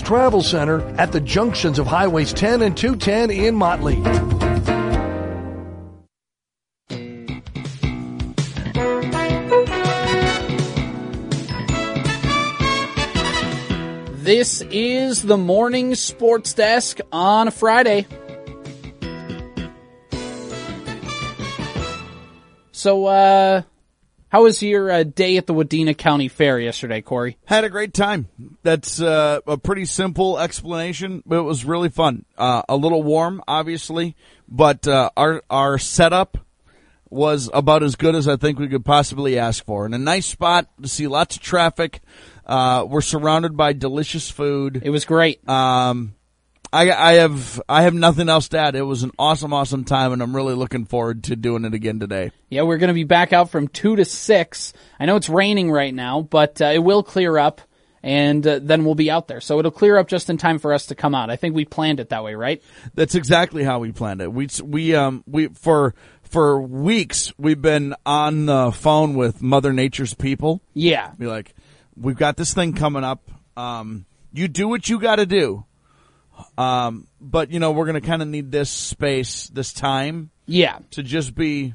Travel Center at the junctions of Highways 10 and 210 in Motley. This is the morning sports desk on a Friday. So, uh, how was your uh, day at the Wadena County Fair yesterday, Corey? Had a great time. That's uh, a pretty simple explanation, but it was really fun. Uh, a little warm, obviously, but uh, our our setup was about as good as I think we could possibly ask for. In a nice spot to see lots of traffic. Uh, we're surrounded by delicious food. It was great. Um, I, I have I have nothing else to add. It was an awesome, awesome time, and I'm really looking forward to doing it again today. Yeah, we're going to be back out from two to six. I know it's raining right now, but uh, it will clear up, and uh, then we'll be out there. So it'll clear up just in time for us to come out. I think we planned it that way, right? That's exactly how we planned it. We we um we for for weeks we've been on the phone with Mother Nature's people. Yeah. Be like, we've got this thing coming up. Um, you do what you got to do. Um, but you know, we're going to kind of need this space, this time Yeah. to just be,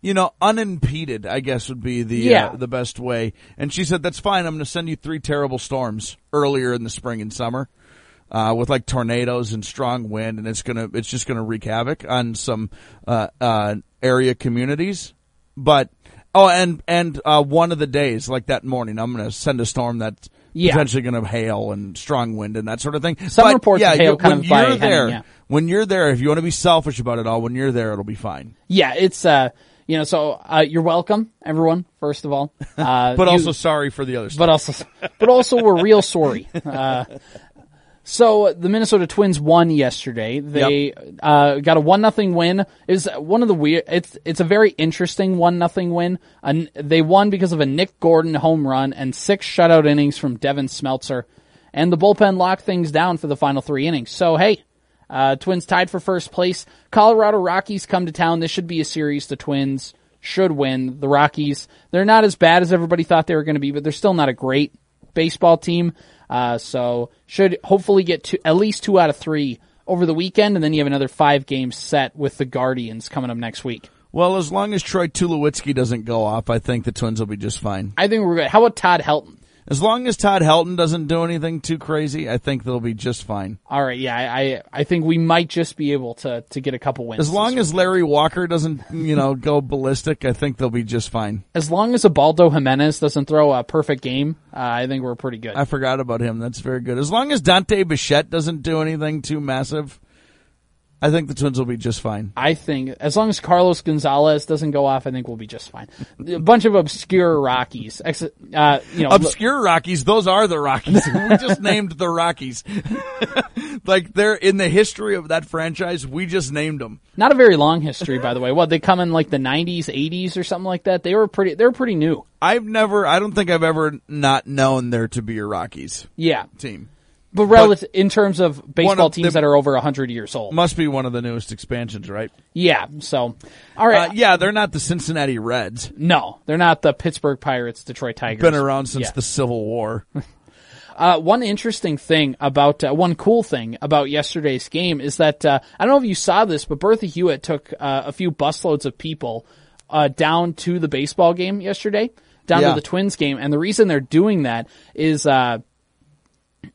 you know, unimpeded, I guess would be the, Yeah. uh, the best way. And she said, that's fine. I'm going to send you three terrible storms earlier in the spring and summer. Uh, with like tornadoes and strong wind, and it's gonna, it's just gonna wreak havoc on some, uh, uh, area communities. But, oh, and, and, uh, one of the days, like that morning, I'm gonna send a storm that's Yeah. potentially gonna hail and strong wind and that sort of thing. Some But, reports yeah, hail when you're there, yeah. when you're there, if you want to be selfish about it all, when you're there, it'll be fine. Yeah, it's, uh, you know, so, uh, you're welcome, everyone, first of all. Uh, But you- also sorry for the other stuff. but also, but also we're real sorry. Uh, so the Minnesota Twins won yesterday. They uh, got a one nothing win. Is one of the weird. It's it's a very interesting one nothing win. And they won because of a Nick Gordon home run and six shutout innings from Devin Smeltzer, and the bullpen locked things down for the final three innings. So hey. Uh, Twins tied for first place. Colorado Rockies come to town. This should be a series the Twins should win. The Rockies, they're not as bad as everybody thought they were going to be, but they're still not a great baseball team. Uh, so should hopefully get to at least two out of three over the weekend, and then you have another five games set with the Guardians coming up next week. well, as long as Troy Tulowitzki doesn't go off, I think the Twins will be just fine. I think we're good. How about Todd Helton? As long as Todd Helton doesn't do anything too crazy, I think they'll be just fine. All right, yeah, I, I think we might just be able to to get a couple wins. As long as Larry Walker doesn't, you know, go ballistic, I think they'll be just fine. as long as Ubaldo Jimenez doesn't throw a perfect game, uh, I think we're pretty good. I forgot about him. That's very good. As long as Dante Bichette doesn't do anything too massive, I think the Twins will be just fine. I think as long as Carlos Gonzalez doesn't go off, I think we'll be just fine. A bunch of obscure Rockies, ex- uh, you know, Obscure Rockies, those are the Rockies. we just named the Rockies. like they're in the history of that franchise, we just named them. not a very long history, by the way. What they come in like the '90s, '80s, or something like that. They were pretty. They were pretty new. I've never, I don't think I've ever not known there to be a Rockies Yeah, team. But relative in terms of baseball of teams that are over hundred years old. Must be one of the newest expansions, right? Yeah. So, all right. Uh, yeah, they're not the Cincinnati Reds. No, they're not the Pittsburgh Pirates, Detroit Tigers. Been around since Yeah. the Civil War. Uh, one interesting thing about uh, one cool thing about yesterday's game is that uh, I don't know if you saw this, but Bertha Hewitt took uh, a few busloads of people uh, down to the baseball game yesterday, down Yeah. to the Twins game, and the reason they're doing that is uh,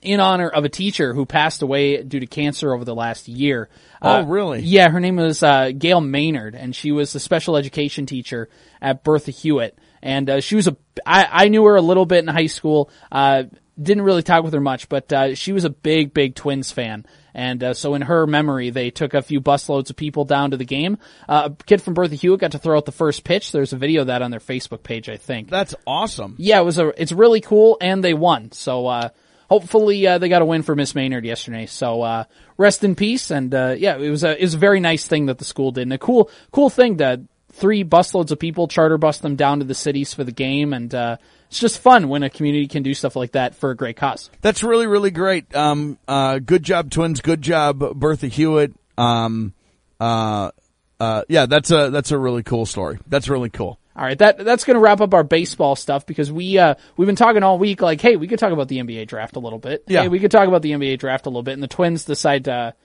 in honor of a teacher who passed away due to cancer over the last year. Oh, Uh, really? Yeah, her name was uh, Gail Maynard, and she was a special education teacher at Bertha Hewitt. And uh, she was a, I, I knew her a little bit in high school. Uh, didn't really talk with her much, but uh, she was a big, big Twins fan. And uh, so in her memory, they took a few busloads of people down to the game. Uh, a kid from Bertha Hewitt got to throw out the first pitch. There's a video of that on their Facebook page, I think. That's awesome. Yeah, it was a, it's really cool, and they won. So, uh, hopefully, uh, they got a win for Miss Maynard yesterday. So, uh, rest in peace. And, uh, yeah, it was a, it was a very nice thing that the school did. And a cool, cool thing that three busloads of people charter bus them down to the cities for the game. And, uh, it's just fun when a community can do stuff like that for a great cause. That's really, really great. Um, uh, good job, Twins. Good job, Bertha Hewitt. Um, uh, uh, yeah, that's a, that's a really cool story. That's really cool. All right, that that's going to wrap up our baseball stuff because we uh we've been talking all week like, hey, we could talk about the NBA draft a little bit. Yeah. Hey, we could talk about the NBA draft a little bit, and the Twins decide to.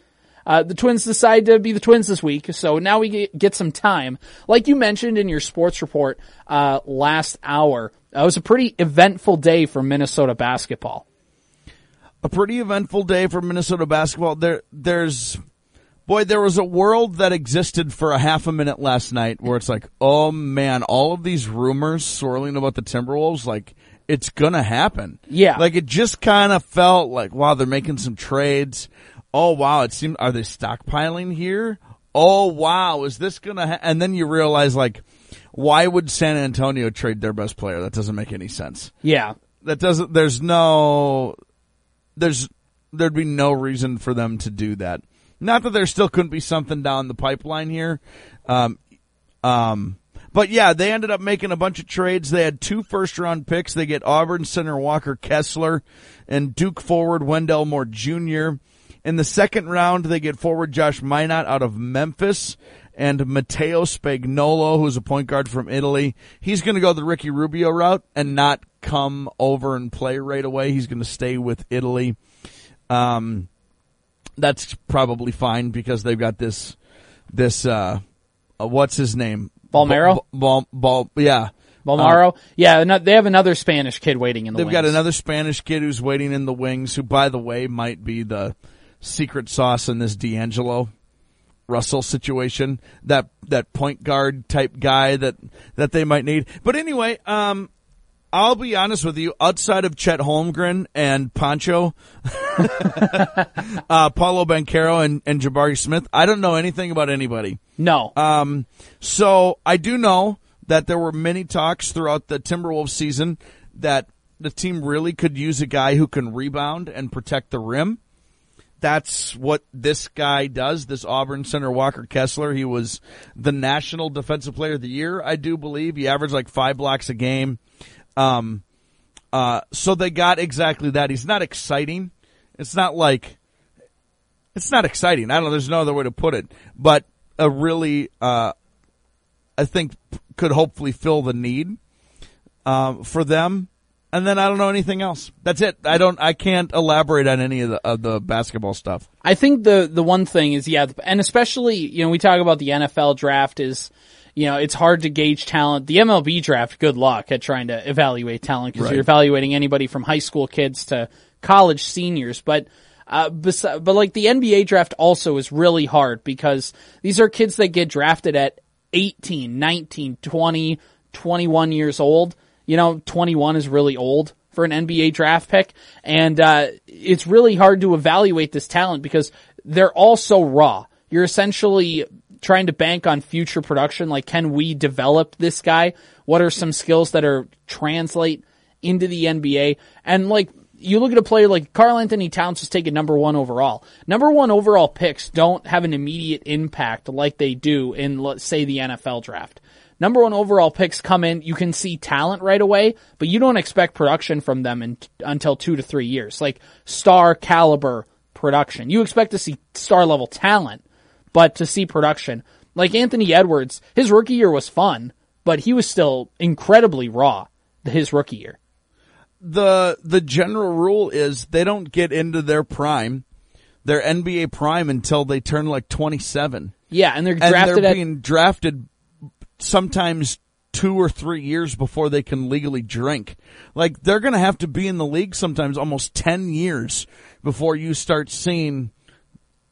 Uh, the Twins decide to be the Twins this week, so now we get, get some time. Like you mentioned in your sports report uh, last hour, uh, it was a pretty eventful day for Minnesota basketball. a pretty eventful day for Minnesota basketball. There, there's, boy, there was a world that existed for a half a minute last night where it's like, oh man, all of these rumors swirling about the Timberwolves, like, it's gonna happen. Yeah. Like, it just kind of felt like, wow, they're making some trades. Oh wow, it seemed, are they stockpiling here? Oh wow, is this gonna ha-? and then you realize like, why would San Antonio trade their best player? That doesn't make any sense Yeah, that doesn't there's no there's there'd be no reason for them to do that not that there still couldn't be something down the pipeline here um um but yeah they ended up making a bunch of trades they had two first round picks they get auburn center walker kessler and duke forward wendell moore jr in the second round they get forward josh minott out of memphis and Matteo Spagnolo, who's a point guard from Italy. He's going to go the Ricky Rubio route and not come over and play right away. He's going to stay with Italy. Um, that's probably fine because they've got this, this, uh, uh what's his name? Balmero? Bal, Bal, Bal- yeah. Balmaro. yeah, no, they have another Spanish kid waiting in the They've got another Spanish kid who's waiting in the wings, who, by the way, might be the secret sauce in this D'Angelo Russell situation. That that point guard type guy that that they might need. But anyway, um, I'll be honest with you. Outside of Chet Holmgren and Pancho, uh, Paolo Banchero and, and Jabari Smith, I don't know anything about anybody. No, Um, so I do know that there were many talks throughout the Timberwolves season that the team really could use a guy who can rebound and protect the rim. That's what this guy does. This Auburn center Walker Kessler. He was the National Defensive Player of the Year, I do believe. He averaged like five blocks a game. Um, uh, so they got exactly that. He's not exciting. It's not like it's not exciting. I don't know. There's no other way to put it. But a really, uh, I think could hopefully fill the need um, for them. And then I don't know anything else. That's it. I don't. I can't elaborate on any of the of the basketball stuff. I think the the one thing is yeah, and especially you know we talk about the NFL draft is you know it's hard to gauge talent. The MLB draft, good luck at trying to evaluate talent because Right. you're evaluating anybody from high school kids to college seniors. But uh, bes- but like the NBA draft also is really hard because these are kids that get drafted at 18, 19, 20, 21 years old. You know, 21 is really old for an NBA draft pick. And, uh, it's really hard to evaluate this talent because they're all so raw. You're essentially trying to bank on future production. Like, can we develop this guy? What are some skills that are translate into the NBA? And like, you look at a player like Karl Anthony Towns was taken number one overall. Number one overall picks don't have an immediate impact like they do in, let's say, the NFL draft. Number one overall picks come in, you can see talent right away, but you don't expect production from them in, until two to three years. Like star caliber production. You expect to see star level talent, but to see production. Like Anthony Edwards, his rookie year was fun, but he was still incredibly raw his rookie year. the the general rule is they don't get into their prime, their NBA prime until they turn like 27. Yeah, and they're And drafted they're at being drafted sometimes two or three years before they can legally drink. Like they're going to have to be in the league sometimes almost 10 years before you start seeing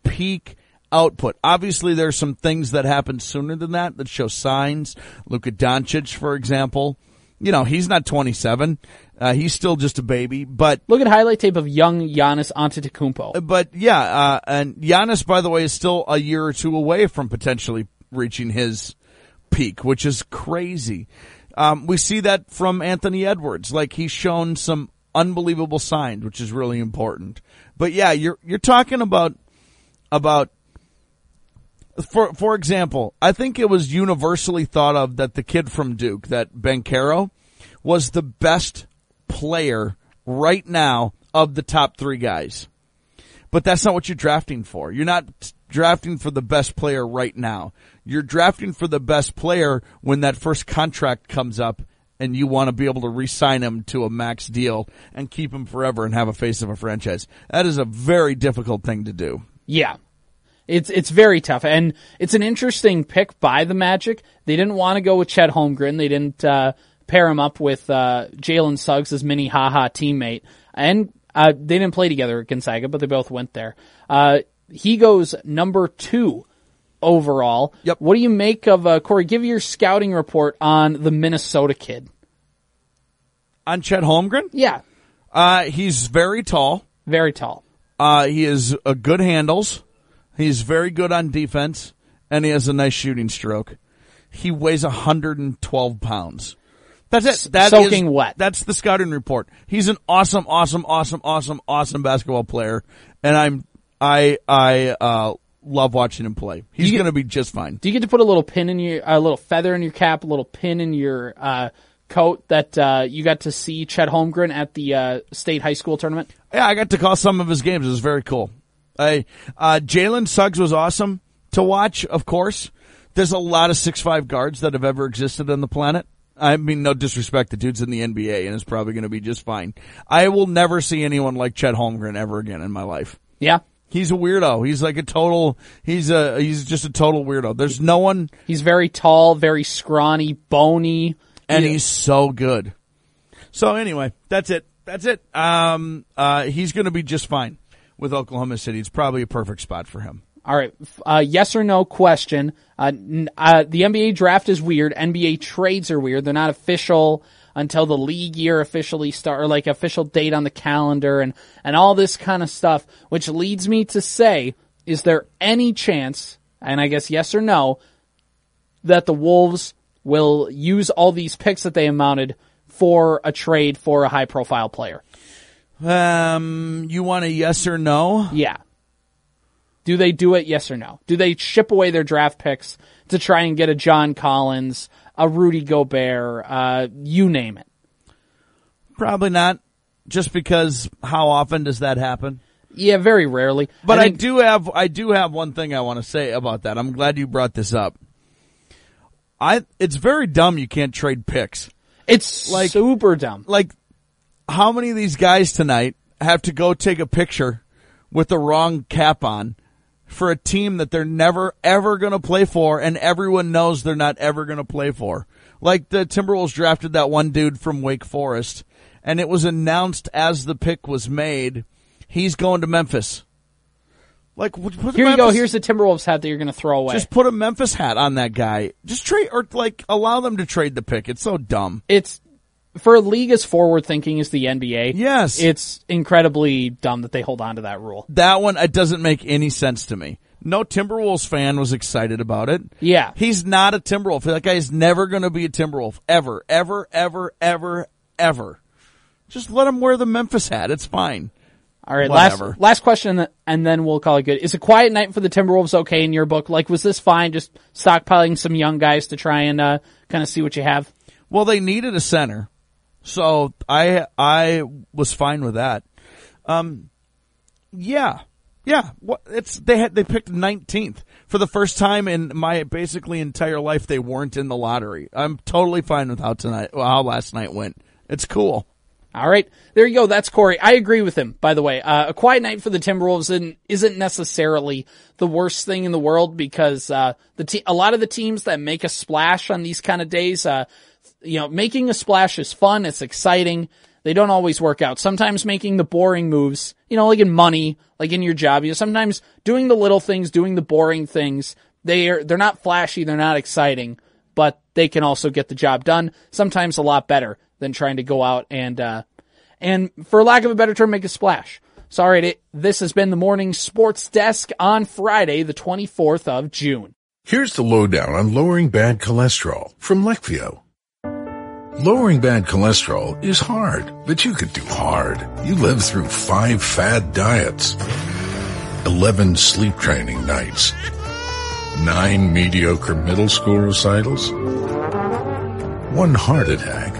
peak output. Obviously there's some things that happen sooner than that that show signs. Luka Doncic, for example, you know, he's not 27. Uh, he's still just a baby, but Look at highlight tape of young Giannis Antetokounmpo. but yeah, uh, and Giannis, by the way, is still a year or two away from potentially reaching his peak, which is crazy. Um, we see that from Anthony Edwards. Like he's shown some unbelievable signs, which is really important. But yeah, you're you're talking about about for for example, I think it was universally thought of that the kid from Duke, that Banchero, was the best player right now of the top three guys. But that's not what you're drafting for. You're not drafting for the best player right now. You're drafting for the best player when that first contract comes up and you want to be able to re-sign him to a max deal and keep him forever and have a face of a franchise. That is a very difficult thing to do. Yeah. It's it's very tough, and it's an interesting pick by the Magic. They didn't want to go with Chet Holmgren. They didn't uh, pair him up with uh, Jalen Suggs, his Minnehaha teammate, and uh, they didn't play together at Gonzaga, but they both went there. Uh, he goes number two overall. Yep. What do you make of uh, Corey? Give your scouting report on the Minnesota kid. On Chet Holmgren, Yeah, uh, he's very tall. very tall. Uh, he is a good handles. He's very good on defense, and he has a nice shooting stroke. He weighs 112 pounds. That's it. That is- soaking wet. That's the scouting report. He's an awesome, awesome, awesome, awesome, awesome basketball player, and I'm I I uh, love watching him play. He's going to be just fine. Do you get to put a little pin in your, a little feather in your cap, a little pin in your uh, coat that uh, you got to see Chet Holmgren at the uh, state high school tournament? Yeah, I got to call some of his games. It was very cool. I, uh, Jalen Suggs was awesome to watch, of course. There's a lot of six five guards that have ever existed on the planet. I mean, no disrespect, the dude's in the NBA and is probably going to be just fine. I will never see anyone like Chet Holmgren ever again in my life. Yeah, He's a weirdo. He's like a total, he's a, he's just a total weirdo. There's no one, he's very tall, very scrawny, bony, and he's so good. So anyway, that's it. That's it. Um, uh, he's going to be just fine with Oklahoma City. It's probably a perfect spot for him. All right, uh, yes or no question. Uh, uh, the NBA draft is weird. NBA trades are weird. They're not official until the league year officially start, or like official date on the calendar, and and all this kind of stuff. Which leads me to say, is there any chance? And I guess yes or no, that the Wolves will use all these picks that they amounted for a trade for a high profile player. Um, you want a yes or no? Yeah. Do they do it? Yes or no? Do they ship away their draft picks to try and get a John Collins, a Rudy Gobert, uh, you name it? Probably not. Just because how often does that happen? Yeah, very rarely. But I, think- do have I do have one thing I want to say about that. I'm glad you brought this up. I it's very dumb you can't trade picks. it's like- super dumb. Like how many of these guys tonight have to go take a picture with the wrong cap on for a team that they're never ever going to play for and everyone knows they're not ever going to play for. Like the Timberwolves drafted that one dude from Wake Forest and it was announced as the pick was made he's going to Memphis. Like Here you go. Here's the Timberwolves hat that you're going to throw away. just put a Memphis hat on that guy. Just trade or like allow them to trade the pick. It's so dumb. it's for a league as forward thinking as the NBA. Yes. It's incredibly dumb that they hold on to that rule. That one it doesn't make any sense to me. No Timberwolves fan was excited about it. Yeah. He's not a Timberwolf. That guy is never going to be a Timberwolf ever, ever, ever, ever, ever. Just let him wear the Memphis hat. It's fine. All right, Whatever. last last question, and then we'll call it good. Is a quiet night for the Timberwolves okay in your book? Like, was this fine? Just stockpiling some young guys to try and uh, kind of see what you have. Well, they needed a center, so I I was fine with that. Um, yeah, yeah. What it's they had they picked nineteenth for the first time in my basically entire life. They weren't in the lottery. I'm totally fine with how tonight how last night went. It's cool. All right, there you go. That's Corey. I agree with him. By the way, uh, a quiet night for the Timberwolves isn't, necessarily the worst thing in the world because uh, the te- a lot of the teams that make a splash on these kind of days, uh, you know, making a splash is fun. It's exciting. They don't always work out. Sometimes making the boring moves, you know, like in money, like in your job, you know, sometimes doing the little things, doing the boring things, they are, they're not flashy, they're not exciting, but they can also get the job done. Sometimes a lot better than trying to go out and, uh, and for lack of a better term, make a splash. Sorry, this has been the morning sports desk on Friday, the 24th of June. Here's the lowdown on lowering bad cholesterol from Leqvio. Lowering bad cholesterol is hard, but you could do hard. You lived through five fad diets, 11 sleep training nights, nine mediocre middle school recitals, one heart attack.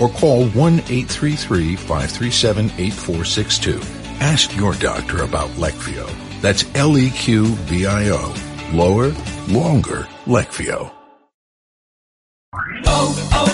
or call 1-833-537-8462. Ask your doctor about Leqvio. That's L-E-Q-V-I-O. Lower, longer, Leqvio. Oh, oh,